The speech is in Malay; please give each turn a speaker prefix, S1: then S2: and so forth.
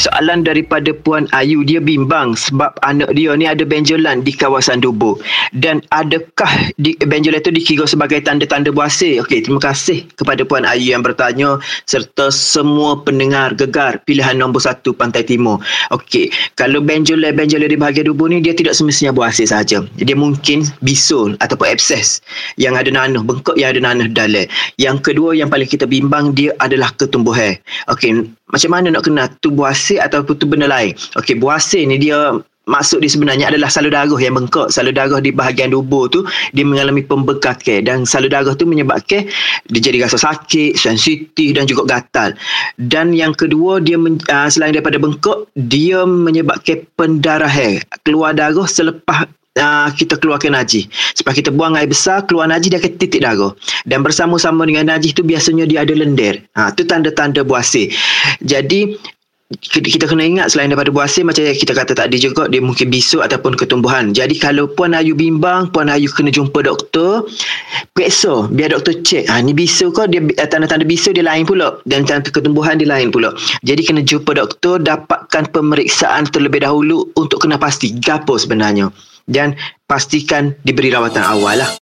S1: soalan daripada Puan Ayu. Dia bimbang sebab anak dia ni ada benjolan di kawasan Dubu. Dan adakah di, benjolan itu dikira sebagai tanda-tanda buasir okey terima kasih kepada Puan Ayu yang bertanya serta semua pendengar gegar pilihan nombor satu Pantai Timur. Okey kalau benjolan-benjolan di bahagian Dubu ni dia tidak semestinya buasir saja dia mungkin bisul ataupun abses yang ada nanah bengkak yang ada nanah dalam. Yang kedua yang paling kita bimbang dia adalah ketumbuhan. Okey macam mana nak kenal tu buasir ataupun tu benda lain. Okey, buasir ni dia maksud dia sebenarnya adalah salur darah yang bengkak. Salur darah di bahagian dubur tu dia mengalami pembengkakan dan salur darah tu menyebabkan dia jadi rasa sakit, sensitif dan juga gatal. Dan yang kedua dia men, uh, selain daripada bengkak, dia menyebabkan pendarahan. Keluar darah selepas uh, kita keluarkan najis. Sebab kita buang air besar, keluar najis dia akan titik darah. Dan bersama-sama dengan najis tu biasanya dia ada lendir. Ha, tu tanda-tanda buasir. Jadi kita kena ingat selain daripada buasir macam yang kita kata tadi juga dia mungkin bisu ataupun ketumbuhan. Jadi kalau Puan Ayu bimbang, Puan Ayu kena jumpa doktor, periksa biar doktor cek. Ha ni bisu ke dia tanda-tanda bisu dia lain pula dan tanda ketumbuhan dia lain pula. Jadi kena jumpa doktor dapatkan pemeriksaan terlebih dahulu untuk kena pasti gapo sebenarnya dan pastikan diberi rawatan awal lah.